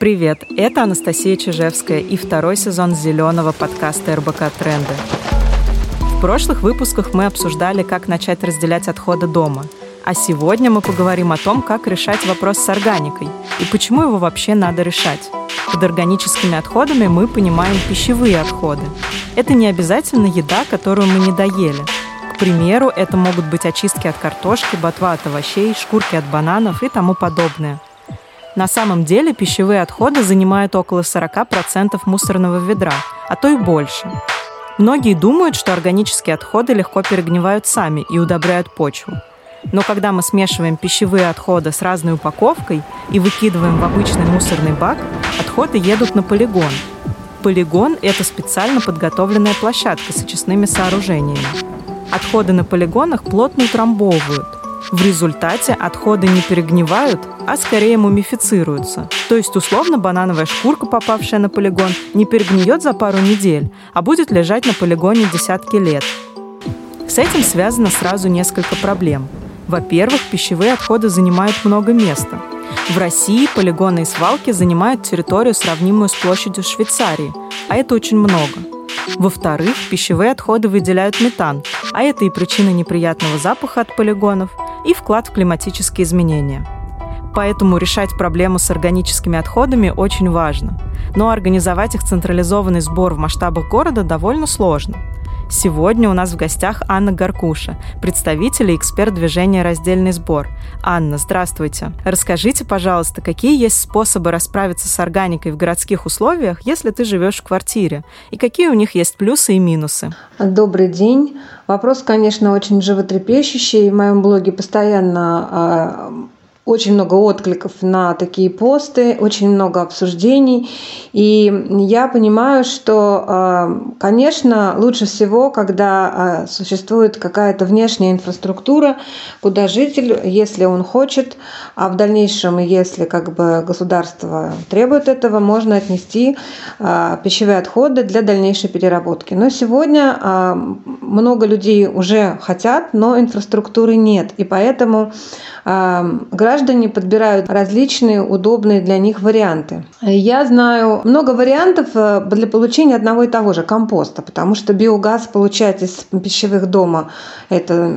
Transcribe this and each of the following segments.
Привет, это Анастасия Чижевская и второй сезон зеленого подкаста РБК «Тренды». В прошлых выпусках мы обсуждали, как начать разделять отходы дома. А сегодня мы поговорим о том, как решать вопрос с органикой и почему его вообще надо решать. Под органическими отходами мы понимаем пищевые отходы. Это не обязательно еда, которую мы не доели. К примеру, это могут быть очистки от картошки, ботва от овощей, шкурки от бананов и тому подобное – на самом деле пищевые отходы занимают около 40% мусорного ведра, а то и больше. Многие думают, что органические отходы легко перегнивают сами и удобряют почву. Но когда мы смешиваем пищевые отходы с разной упаковкой и выкидываем в обычный мусорный бак, отходы едут на полигон. Полигон – это специально подготовленная площадка с очистными сооружениями. Отходы на полигонах плотно утрамбовывают, в результате отходы не перегнивают, а скорее мумифицируются. То есть, условно, банановая шкурка, попавшая на полигон, не перегниет за пару недель, а будет лежать на полигоне десятки лет. С этим связано сразу несколько проблем. Во-первых, пищевые отходы занимают много места. В России полигоны и свалки занимают территорию, сравнимую с площадью Швейцарии, а это очень много. Во-вторых, пищевые отходы выделяют метан, а это и причина неприятного запаха от полигонов, и вклад в климатические изменения. Поэтому решать проблему с органическими отходами очень важно. Но организовать их централизованный сбор в масштабах города довольно сложно. Сегодня у нас в гостях Анна Гаркуша, представитель и эксперт движения «Раздельный сбор». Анна, здравствуйте. Расскажите, пожалуйста, какие есть способы расправиться с органикой в городских условиях, если ты живешь в квартире? И какие у них есть плюсы и минусы? Добрый день. Вопрос, конечно, очень животрепещущий. В моем блоге постоянно а, очень много откликов на такие посты, очень много обсуждений. И я понимаю, что, а, конечно, лучше всего, когда а, существует какая-то внешняя инфраструктура, куда житель, если он хочет, а в дальнейшем, если как бы государство требует этого, можно отнести а, пищевые отходы для дальнейшей переработки. Но сегодня много людей уже хотят, но инфраструктуры нет. И поэтому граждане подбирают различные удобные для них варианты. Я знаю много вариантов э, для получения одного и того же компоста, потому что биогаз получать из пищевых дома это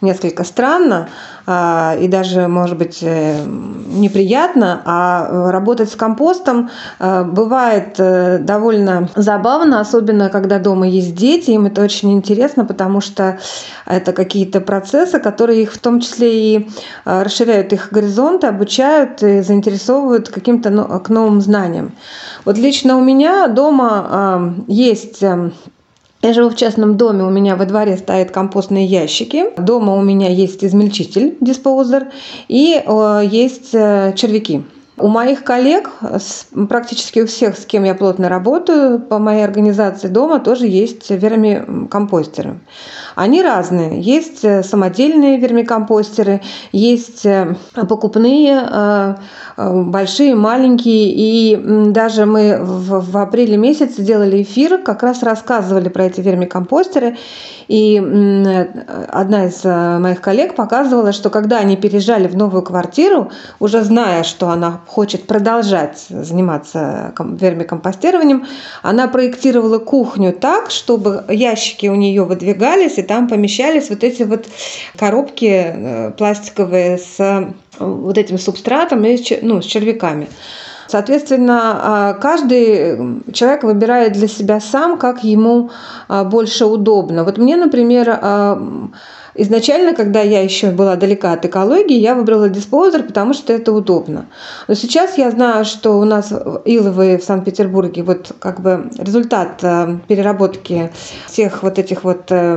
несколько странно. А, и даже, может быть, э, неприятно, а работать с компостом э, бывает э, довольно забавно, особенно когда дома есть дети, им это очень интересно, потому что это какие-то процессы, которые их в том числе и расширяют их горизонты, обучают и заинтересовывают каким-то к новым знаниям. Вот лично у меня дома есть я живу в частном доме, у меня во дворе стоят компостные ящики. Дома у меня есть измельчитель, диспоузер, и э, есть э, червяки. У моих коллег, практически у всех, с кем я плотно работаю, по моей организации дома тоже есть вермикомпостеры. Они разные. Есть э, самодельные вермикомпостеры, есть покупные Э, большие, маленькие. И даже мы в, в апреле месяце делали эфир, как раз рассказывали про эти вермикомпостеры. И одна из э, моих коллег показывала, что когда они переезжали в новую квартиру, уже зная, что она хочет продолжать заниматься вермикомпостированием, она проектировала кухню так, чтобы ящики у нее выдвигались, и там помещались вот эти вот коробки э, пластиковые с вот этим субстратом и ну, с червяками. Соответственно, а, каждый человек выбирает для себя сам, как ему а, больше удобно. Вот мне, например, а, Изначально, когда я еще была далека от экологии, я выбрала диспозер, потому что это удобно. Но сейчас я знаю, что у нас Иловые в Санкт-Петербурге, вот как бы результат э, переработки всех вот этих вот э,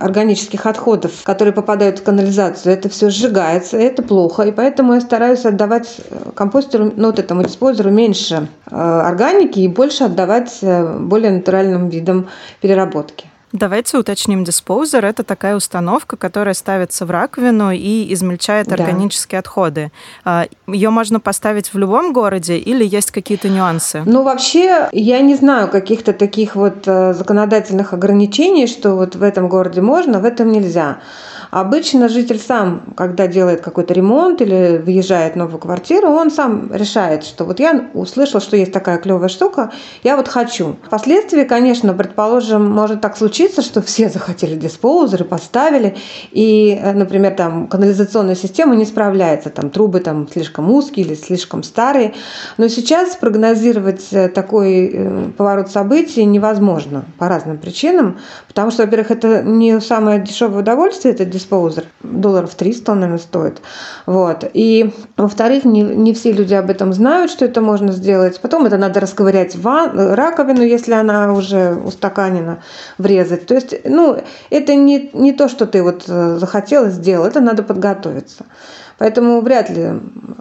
органических отходов, которые попадают в канализацию, это все сжигается, это плохо. И поэтому я стараюсь отдавать компостеру, ну вот этому диспозеру меньше э, органики и больше отдавать более натуральным видам переработки. Давайте уточним диспоузер. Это такая установка, которая ставится в раковину и измельчает да. органические отходы. А, Ее можно поставить в любом городе или есть какие-то нюансы? Ну, вообще, я не знаю каких-то таких вот э, законодательных ограничений, что вот в этом городе можно, в этом нельзя. Обычно житель сам, когда делает какой-то ремонт или въезжает в новую квартиру, он сам решает, что вот я услышал, что есть такая клевая штука, я вот хочу. Впоследствии, конечно, предположим, может так случиться, что все захотели диспоузеры, поставили, и, э, например, там канализационная система не справляется, там трубы там слишком узкие или слишком старые. Но сейчас прогнозировать э, такой э, поворот событий невозможно по разным причинам, потому что, во-первых, это не самое дешевое удовольствие, этот диспоузер, долларов 300 он, наверное, стоит. Вот. И, во-вторых, не, не все люди об этом знают, что это можно сделать. Потом это надо расковырять ван, раковину, если она уже устаканена, врезать. То есть, ну, это не, не то, что ты вот э, захотела сделать, это надо подготовиться. Поэтому вряд ли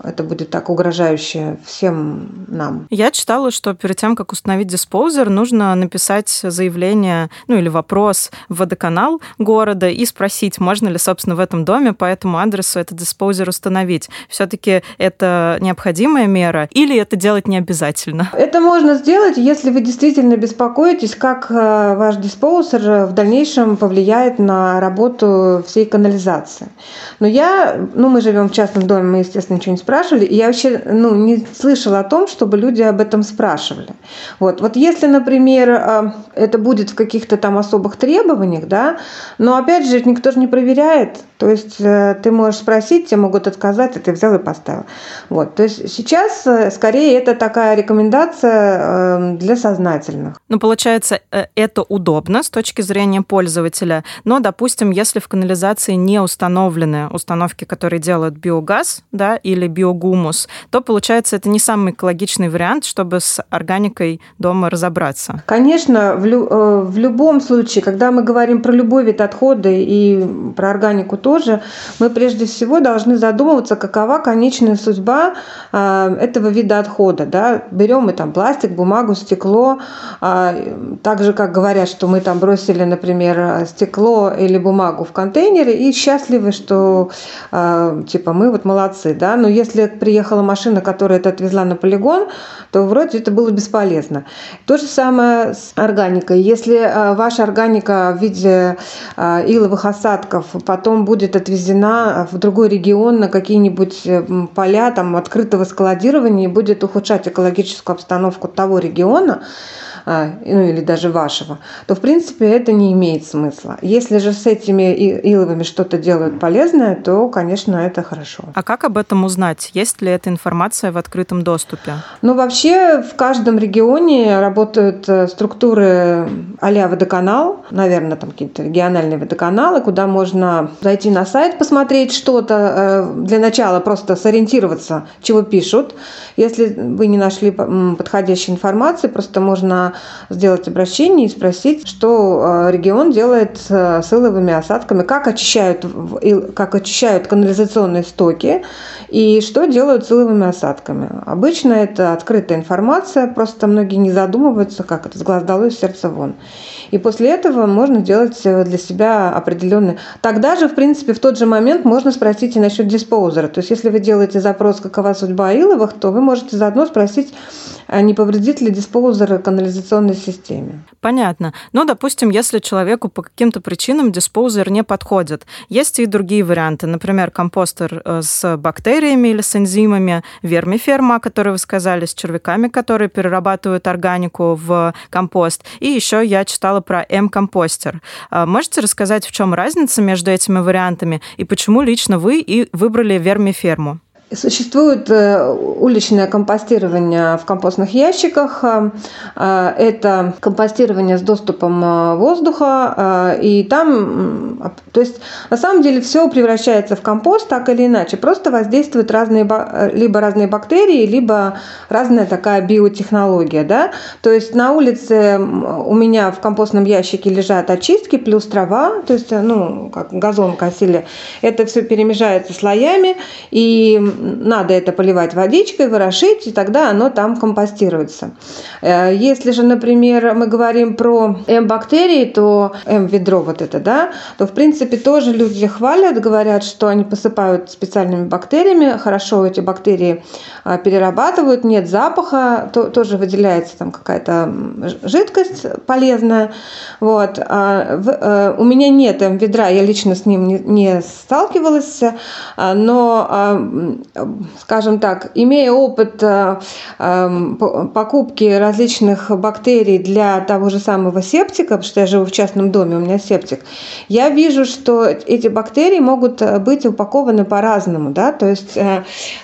это будет так угрожающе всем нам. Я читала, что перед тем, как установить диспоузер, нужно написать заявление, ну или вопрос в водоканал города и спросить, можно ли, собственно, в этом доме по этому адресу этот диспоузер установить. Все-таки это необходимая мера или это делать не обязательно? Это можно сделать, если вы действительно беспокоитесь, как э, ваш диспоузер в дальнейшем повлияет на работу всей канализации. Но я, ну мы живем в частном доме мы, естественно, ничего не спрашивали. И я вообще ну, не слышала о том, чтобы люди об этом спрашивали. Вот, вот если, например, а, это будет в каких-то там особых требованиях, да, но опять же, никто же не проверяет. То есть э, ты можешь спросить, тебе могут отказать, а ты взял и поставил. Вот, то есть сейчас э, скорее это такая рекомендация эм, для сознательных. Ну, получается, э, это удобно с точки зрения пользователя, но, допустим, если в канализации не установлены установки, которые делают биогаз да, или биогумус, то, получается, это не самый экологичный вариант, чтобы с органикой дома разобраться. Конечно, в, лю- э, в любом случае, когда мы говорим про любой вид отхода и про органику тоже, мы прежде всего должны задумываться, какова конечная судьба э, этого вида отхода. Да? Берем мы там пластик, бумагу, стекло, э, так же, как говорят, что мы там бросили, например, стекло или бумагу в контейнере и счастливы, что типа типа, мы вот молодцы, да, но если приехала машина, которая это отвезла на полигон, то вроде это было бесполезно. То же самое с органикой. Если а, ваша органика в виде а, иловых осадков потом будет отвезена в другой регион на какие-нибудь э, поля там, открытого складирования и будет ухудшать экологическую обстановку того региона, ну или даже вашего, то в принципе это не имеет смысла. Если же с этими иловыми что-то делают полезное, то, конечно, это хорошо. А как об этом узнать? Есть ли эта информация в открытом доступе? Ну, вообще в каждом регионе работают э, структуры а-ля водоканал, наверное, там какие-то региональные водоканалы, куда можно зайти на сайт, посмотреть что-то, э, для начала просто сориентироваться, чего пишут. Если вы не нашли подходящей информации, просто можно сделать обращение и спросить, что э, регион делает с иловыми осадками, как очищают, как очищают канализационные стоки и что делают с иловыми осадками. Обычно это открытая информация, просто многие не задумываются, как это с глаз долой, сердца вон. И после этого можно делать э, для себя определенный... Тогда же, в принципе, в тот же момент можно спросить и насчет диспоузера. То есть, если вы делаете запрос, какова судьба Иловых, то вы можете заодно спросить, а не повредит ли диспоузер канализационной системе. Понятно. Ну, допустим, если человеку по каким-то причинам диспоузер не подходит, есть и другие варианты. Например, компостер э, с бактериями или с энзимами, вермиферма, о которой вы сказали, с червяками, которые перерабатывают органику в компост. И еще я читала про М-компостер. А можете рассказать, в чем разница между этими вариантами и почему лично вы и выбрали вермиферму? Существует э, уличное компостирование в компостных ящиках. Э, э, это компостирование с доступом воздуха. И там, то есть на самом деле все превращается в компост так или иначе. Просто воздействуют разные, либо разные бактерии, либо разная такая биотехнология. Да? То есть на улице у меня в компостном ящике лежат очистки плюс трава, то есть ну, как газон косили. Это все перемежается слоями. И надо это поливать водичкой, ворошить, и тогда оно там компостируется. Э, если же, например, мы говорим про М-бактерии, то М-ведро вот это, да, то, в принципе, тоже люди хвалят, говорят, что они посыпают специальными бактериями, хорошо эти бактерии а, перерабатывают, нет запаха, то, тоже выделяется там какая-то жидкость полезная. Вот. А в, а, у меня нет М-ведра, я лично с ним не, не сталкивалась, а, но, а, скажем так, имея опыт а, покупки различных бактерий для того же самого септика, потому что я живу в частном доме, у меня септик, я вижу, что эти бактерии могут быть упакованы по-разному, да, то есть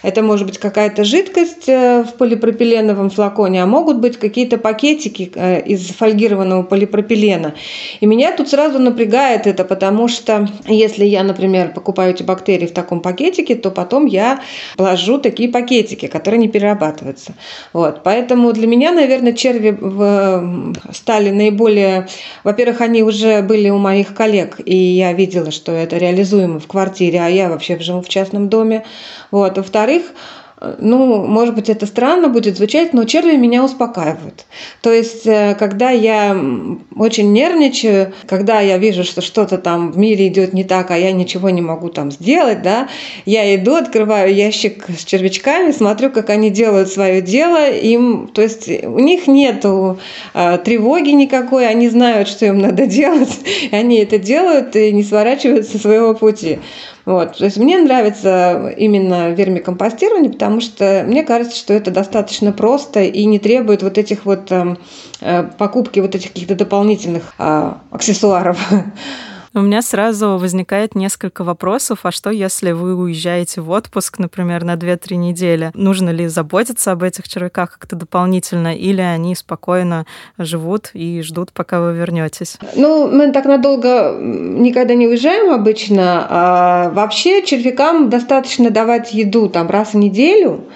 это может быть какая-то жидкость в полипропиленовом флаконе, а могут быть какие-то пакетики из фольгированного полипропилена. И меня тут сразу напрягает это, потому что если я, например, покупаю эти бактерии в таком пакетике, то потом я положу такие пакетики, которые не перерабатываются. Вот. Поэтому для меня, наверное, черви стали наиболее... Во-первых, они уже были у моих коллег, и я видела, что это реализуемо в квартире, а я вообще живу в частном доме. Вот. Во-вторых, ну, может быть, это странно будет звучать, но черви меня успокаивают. То есть, э, когда я очень нервничаю, когда я вижу, что что-то там в мире идет не так, а я ничего не могу там сделать, да, я иду, открываю ящик с червячками, смотрю, как они делают свое дело, им, то есть, у них нету э, тревоги никакой, они знают, что им надо делать, и они это делают и не сворачивают со своего пути. Вот. То есть мне нравится именно вермикомпостирование, потому что мне кажется, что это достаточно просто и не требует вот этих вот эм, э, покупки вот этих каких-то дополнительных э, аксессуаров. У меня сразу возникает несколько вопросов. А что, если вы уезжаете в отпуск, например, на 2-3 недели? Нужно ли заботиться об этих червяках как-то дополнительно, или они спокойно живут и ждут, пока вы вернетесь? Ну, мы так надолго никогда не уезжаем обычно. А вообще червякам достаточно давать еду там раз в неделю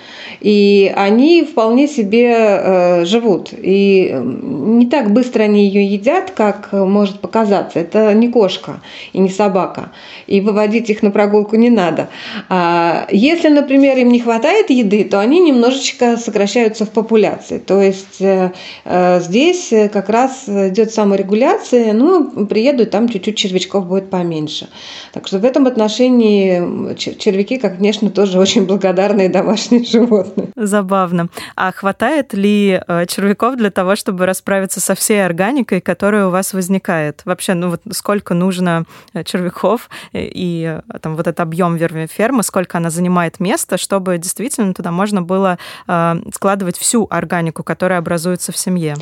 и они вполне себе э, живут. И не так быстро они ее едят, как может показаться. Это не кошка и не собака. И выводить их на прогулку не надо. А если, например, им не хватает еды, то они немножечко сокращаются в популяции. То есть э, э, здесь как раз идет саморегуляция, ну, приедут, там чуть-чуть червячков будет поменьше. Так что в этом отношении червяки, конечно, тоже очень благодарные домашние животные. Забавно. А хватает ли э, червяков для того, чтобы расправиться со всей органикой, которая у вас возникает? Вообще, ну вот сколько нужно э, червяков и э, там вот этот объем фермы, сколько она занимает места, чтобы действительно туда можно было складывать всю органику, которая образуется в семье?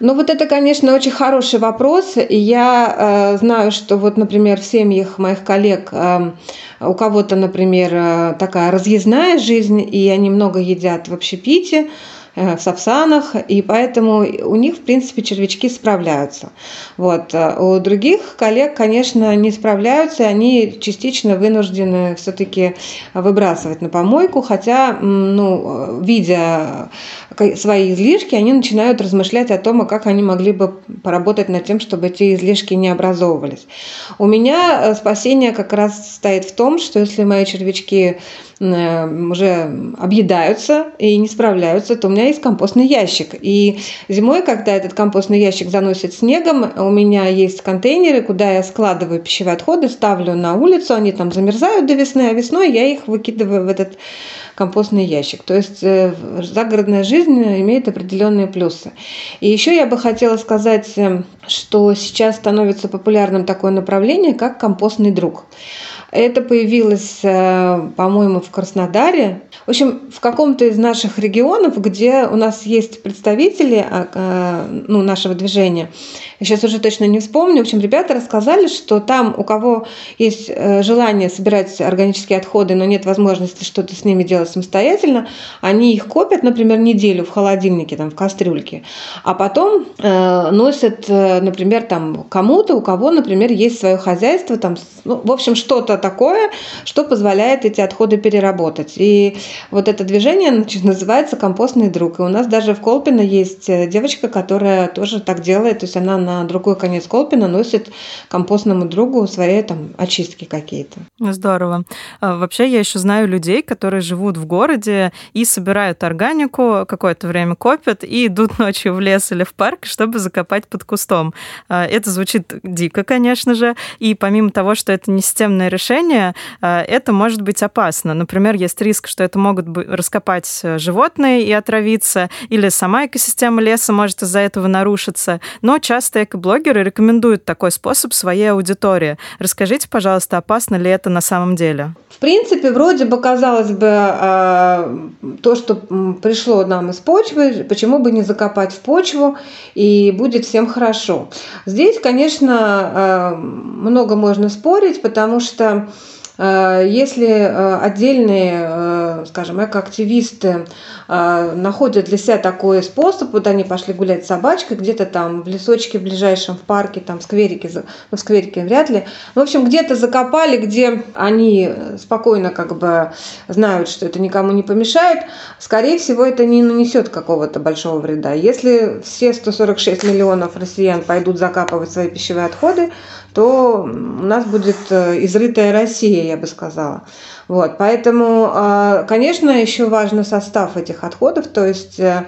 Ну вот это, конечно, очень хороший вопрос. И я знаю, что вот, например, в семьях моих коллег у кого-то, например, такая разъездная жизнь, и они много едят в общепите, Э, в сапсанах, и поэтому у них, в принципе, червячки справляются. Вот. Э, у других коллег, конечно, не справляются, они частично вынуждены все-таки выбрасывать на помойку, хотя, ну, видя свои излишки, они начинают размышлять о том, а как они могли бы поработать над тем, чтобы эти излишки не образовывались. У меня э, спасение как раз стоит в том, что если мои червячки уже объедаются и не справляются, то у меня есть компостный ящик. И зимой, когда этот компостный ящик заносит снегом, у меня есть контейнеры, куда я складываю пищевые отходы, ставлю на улицу, они там замерзают до весны, а весной я их выкидываю в этот компостный ящик. То есть э, загородная жизнь имеет определенные плюсы. И еще я бы хотела сказать, э, что сейчас становится популярным такое направление, как компостный друг. Это появилось, э, по-моему, в Краснодаре. В общем, в каком-то из наших регионов, где у нас есть представители а, э, ну, нашего движения. Я сейчас уже точно не вспомню. В общем, ребята рассказали, что там, у кого есть э, желание собирать органические отходы, но нет возможности что-то с ними делать самостоятельно, они их копят, например, неделю в холодильнике, там, в кастрюльке, а потом э, носят, например, там, кому-то, у кого, например, есть свое хозяйство, там, ну, в общем, что-то такое, что позволяет эти отходы переработать. И вот это движение называется «Компостный друг». И у нас даже в Колпино есть э, девочка, которая тоже так делает. То есть она на другой конец Колпина носит компостному другу свои там очистки какие-то. Здорово. А, вообще я еще знаю людей, которые живут в городе и собирают органику, какое-то время копят и идут ночью в лес или в парк, чтобы закопать под кустом. А, это звучит дико, конечно же, и помимо того, что это не системное решение, а, это может быть опасно. Например, есть риск, что это могут раскопать э, животные и отравиться, или сама экосистема леса может из-за этого нарушиться. Но часто экоблогеры рекомендуют такой способ своей аудитории. Расскажите, пожалуйста, опасно ли это на самом деле? В принципе, вроде бы, казалось бы, а, то, что пришло нам из почвы, почему бы не закопать в почву, и будет всем хорошо. Здесь, конечно, много можно спорить, потому что Э, если э, отдельные, э, скажем, экоактивисты находят для себя такой способ, вот они пошли гулять с собачкой где-то там в лесочке ближайшем, в парке, там в скверике, ну в скверике вряд ли, в общем, где-то закопали, где они спокойно как бы знают, что это никому не помешает, скорее всего, это не нанесет какого-то большого вреда. Если все 146 миллионов россиян пойдут закапывать свои пищевые отходы, то у нас будет э, изрытая Россия, я бы сказала. Вот, поэтому, а, конечно, еще важен состав этих отходов, то есть э,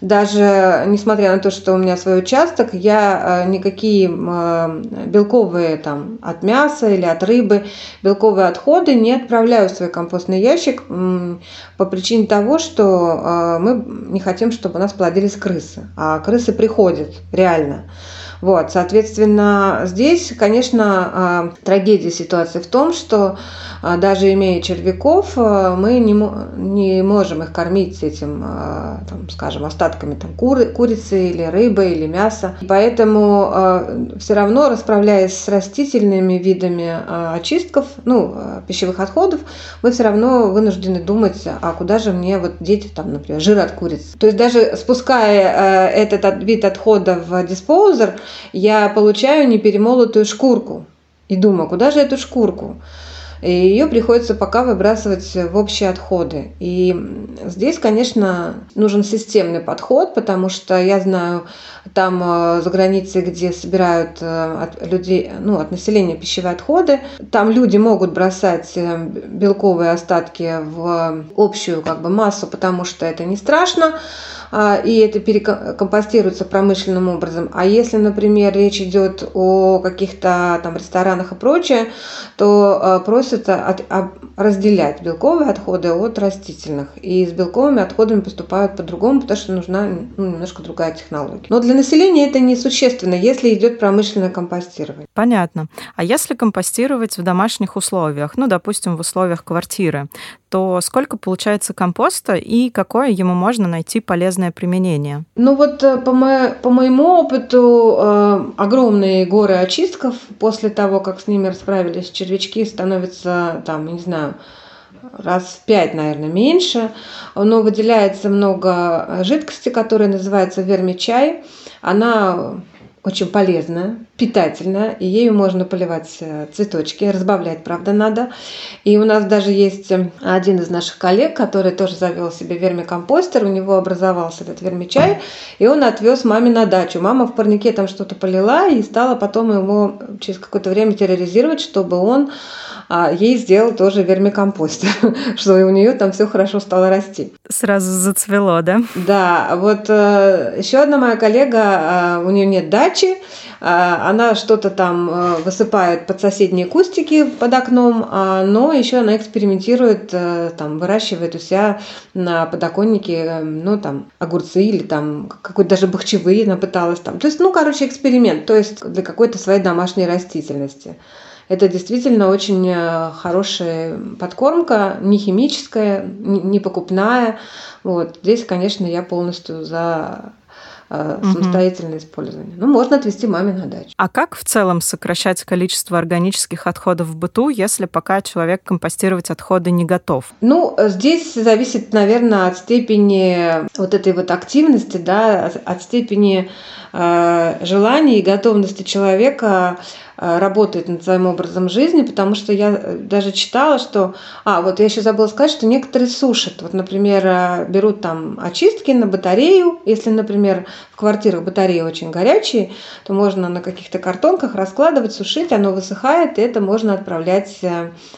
даже несмотря на то, что у меня свой участок, я э, никакие белковые там от мяса или от рыбы белковые отходы не отправляю в свой компостный ящик по причине того, что мы не хотим, чтобы у нас плодились крысы, а крысы приходят реально. Вот, соответственно, здесь, конечно, а, трагедия ситуации в том, что а, даже имея червяков, а, мы не, не можем их кормить этим, там, скажем, остатками там, куры, курицы или рыбы или мяса. Поэтому все равно, расправляясь с растительными видами очистков, ну, пищевых отходов, мы все равно вынуждены думать, а куда же мне вот дети, там, например, жир от курицы. То есть даже спуская этот вид отхода в диспоузер, я получаю неперемолотую шкурку. И думаю, куда же эту шкурку? И ее приходится пока выбрасывать в общие отходы. И здесь, конечно, нужен системный подход, потому что я знаю, там э, за границей, где собирают э, от людей, ну, от населения пищевые отходы, там люди могут бросать э, белковые остатки в общую как бы, массу, потому что это не страшно. А, и это перекомпостируется промышленным образом. А если, например, речь идет о каких-то там ресторанах и прочее, то а, просится от, разделять белковые отходы от растительных. И с белковыми отходами поступают по-другому, потому что нужна ну, немножко другая технология. Но для населения это несущественно, если идет промышленное компостирование. Понятно. А если компостировать в домашних условиях, ну, допустим, в условиях квартиры, то сколько получается компоста и какое ему можно найти полезное применение? Ну вот э, по, мо- по моему опыту э, огромные горы очистков после того, как с ними расправились червячки, становятся там, не знаю, раз в пять, наверное, меньше, но выделяется много жидкости, которая называется вермичай. Она очень полезная, питательная, и ею можно поливать э, цветочки, разбавлять, правда, надо. И у нас даже есть э, один из наших коллег, который тоже завел себе вермикомпостер, у него образовался этот вермичай, и он отвез маме на дачу. Мама в парнике там что-то полила и стала потом его через какое-то время терроризировать, чтобы он а ей сделал тоже вермикомпостер, что у нее там все хорошо стало расти. Сразу зацвело, да? Да, вот э, еще одна моя коллега, э, у нее нет дачи, э, она что-то там э, высыпает под соседние кустики под окном, э, но еще она экспериментирует, э, там выращивает у себя на подоконнике, э, ну там огурцы или там какой-то даже бахчевые она пыталась там. То есть, ну, короче, эксперимент, то есть для какой-то своей домашней растительности. Это действительно очень хорошая подкормка, не химическая, не покупная. Вот. Здесь, конечно, я полностью за э, самостоятельное угу. использование. Ну, можно отвезти маме на дачу. А как в целом сокращать количество органических отходов в быту, если пока человек компостировать отходы не готов? Ну, здесь зависит, наверное, от степени вот этой вот активности, да, от степени э, желания и готовности человека работает над своим образом жизни, потому что я э, даже читала, что... А, вот я еще забыла сказать, что некоторые сушат. Вот, например, э, берут там очистки на батарею. Если, например, в квартирах батареи очень горячие, то можно на каких-то картонках раскладывать, сушить, оно высыхает, и это можно отправлять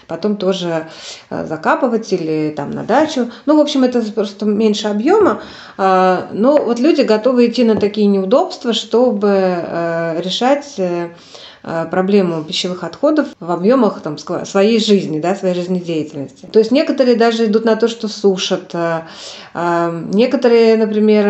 потом тоже закапывать или там на дачу. Ну, в общем, это просто меньше объема. Но вот люди готовы идти на такие неудобства, чтобы решать Э, проблему пищевых отходов в объемах там, своей жизни, да, своей жизнедеятельности. То есть некоторые даже идут на то, что сушат. Э, э, некоторые, например,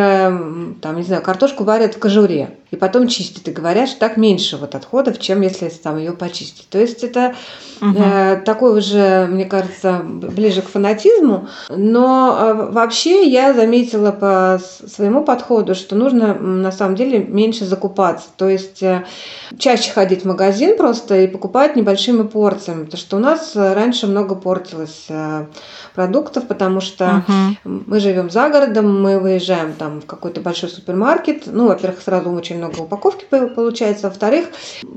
там, не знаю, картошку варят в кожуре и потом чистят и говорят, что так меньше вот отходов, чем если там ее почистить. То есть это угу. э, такой уже, мне кажется, ближе к фанатизму. Но э, вообще я заметила по своему подходу, что нужно на самом деле меньше закупаться. То есть э, чаще ходить в магазин просто и покупать небольшими порциями. Потому что у нас раньше много портилось э, продуктов, потому что угу. мы живем за городом, мы выезжаем там в какой-то большой супермаркет. Ну, во-первых, сразу очень много упаковки получается. Во-вторых,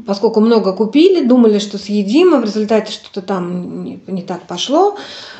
поскольку много купили, думали, что съедим, а в результате что-то там не, не так пошло,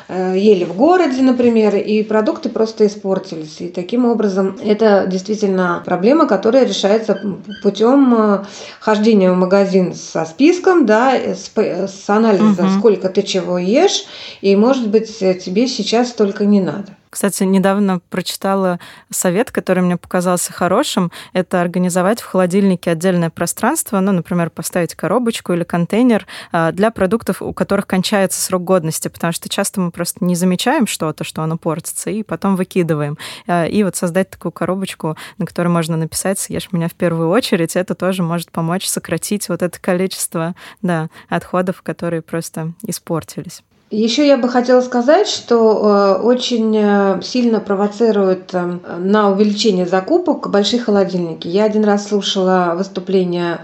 э, ели в городе, например, и продукты просто испортились. И таким образом это действительно проблема, которая решается путем э, хождения в магазин со списком, да, с, с анализом, угу. сколько ты чего ешь, и, может быть, тебе сейчас только не надо. Кстати, недавно прочитала совет, который мне показался хорошим. Это организовать в холодильнике отдельное пространство, ну, например, поставить коробочку или контейнер а, для продуктов, у которых кончается срок годности, потому что часто мы просто не замечаем что-то, что оно портится, и потом выкидываем. А, и вот создать такую коробочку, на которой можно написать «Съешь меня в первую очередь», это тоже может помочь сократить вот это количество да, отходов, которые просто испортились. Еще я бы хотела сказать, что э, очень э, сильно провоцирует э, на увеличение закупок большие холодильники. Я один раз слушала выступление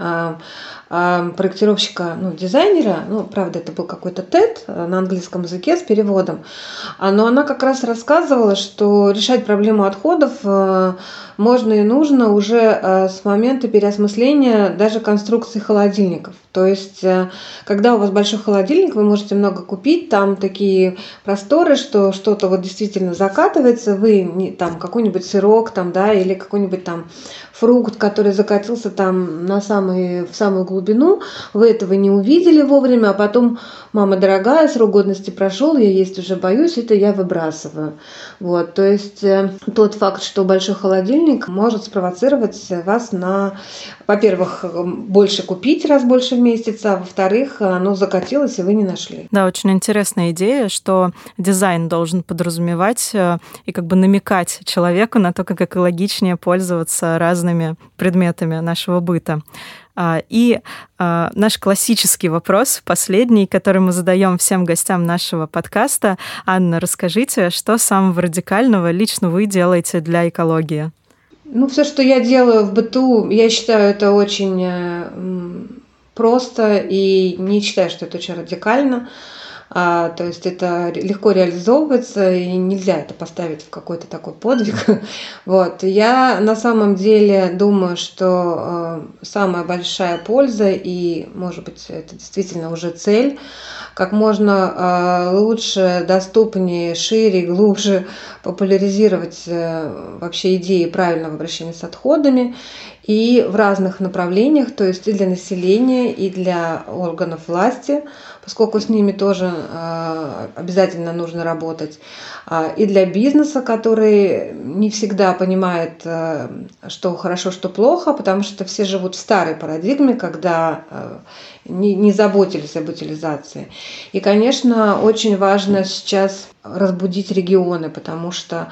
проектировщика, ну, дизайнера, ну, правда, это был какой-то TED на английском языке с переводом, а, но она как раз рассказывала, что решать проблему отходов можно и нужно уже с момента переосмысления даже конструкции холодильников. То есть, когда у вас большой холодильник, вы можете много купить, там такие просторы, что что-то вот действительно закатывается, вы не, там какой-нибудь сырок там, да, или какой-нибудь там фрукт, который закатился там на самый, в самую глубину, вы этого не увидели вовремя, а потом, мама дорогая, срок годности прошел, я есть уже боюсь, это я выбрасываю. Вот, то есть э, тот факт, что большой холодильник может спровоцировать вас на, во-первых, больше купить раз больше в месяц, а во-вторых, оно закатилось, и вы не нашли. Да, очень интересная идея, что дизайн должен подразумевать э, и как бы намекать человеку на то, как экологичнее пользоваться разными предметами нашего быта. А, и а, наш классический вопрос, последний, который мы задаем всем гостям нашего подкаста. Анна, расскажите, что самого радикального лично вы делаете для экологии? Ну, все, что я делаю в быту, я считаю это очень э, просто и не считаю, что это очень радикально. А, то есть это легко реализовывается, и нельзя это поставить в какой-то такой подвиг. Вот. Я на самом деле думаю, что э, самая большая польза, и, может быть, это действительно уже цель, как можно э, лучше, доступнее, шире, глубже популяризировать э, вообще идеи правильного обращения с отходами и в разных направлениях, то есть и для населения, и для органов власти, поскольку с ними тоже э, обязательно нужно работать, а, и для бизнеса, который не всегда понимает, э, что хорошо, что плохо, потому что все живут в старой парадигме, когда э, не, не заботились об утилизации. И, конечно, очень важно сейчас разбудить регионы, потому что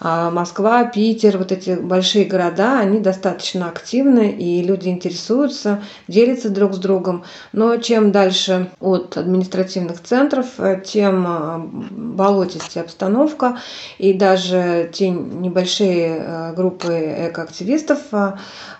Москва, Питер, вот эти большие города, они достаточно активны, и люди интересуются, делятся друг с другом. Но чем дальше от административных центров, тем а, болотистее обстановка, и даже те небольшие а, группы экоактивистов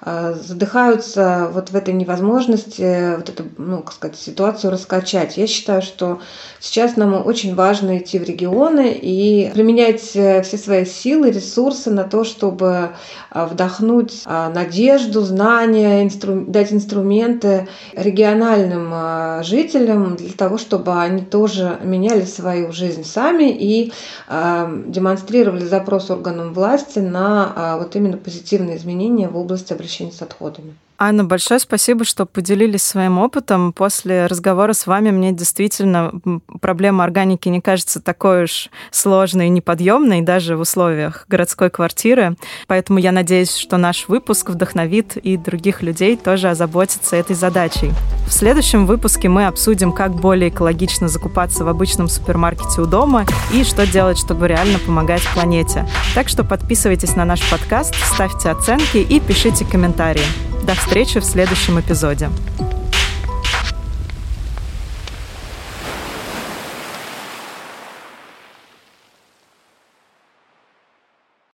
задыхаются вот в этой невозможности вот эту, ну, как сказать, ситуацию раскачать. Я считаю, что сейчас нам очень важно идти в регионы и применять э, все свои силы силы, ресурсы на то, чтобы вдохнуть надежду, знания, инстру... дать инструменты региональным жителям для того, чтобы они тоже меняли свою жизнь сами и демонстрировали запрос органам власти на вот именно позитивные изменения в области обращения с отходами. Анна, большое спасибо, что поделились своим опытом. После разговора с вами мне действительно проблема органики не кажется такой уж сложной и неподъемной, даже в условиях городской квартиры. Поэтому я надеюсь, что наш выпуск вдохновит и других людей тоже озаботиться этой задачей. В следующем выпуске мы обсудим, как более экологично закупаться в обычном супермаркете у дома и что делать, чтобы реально помогать планете. Так что подписывайтесь на наш подкаст, ставьте оценки и пишите комментарии. До встречи в следующем эпизоде.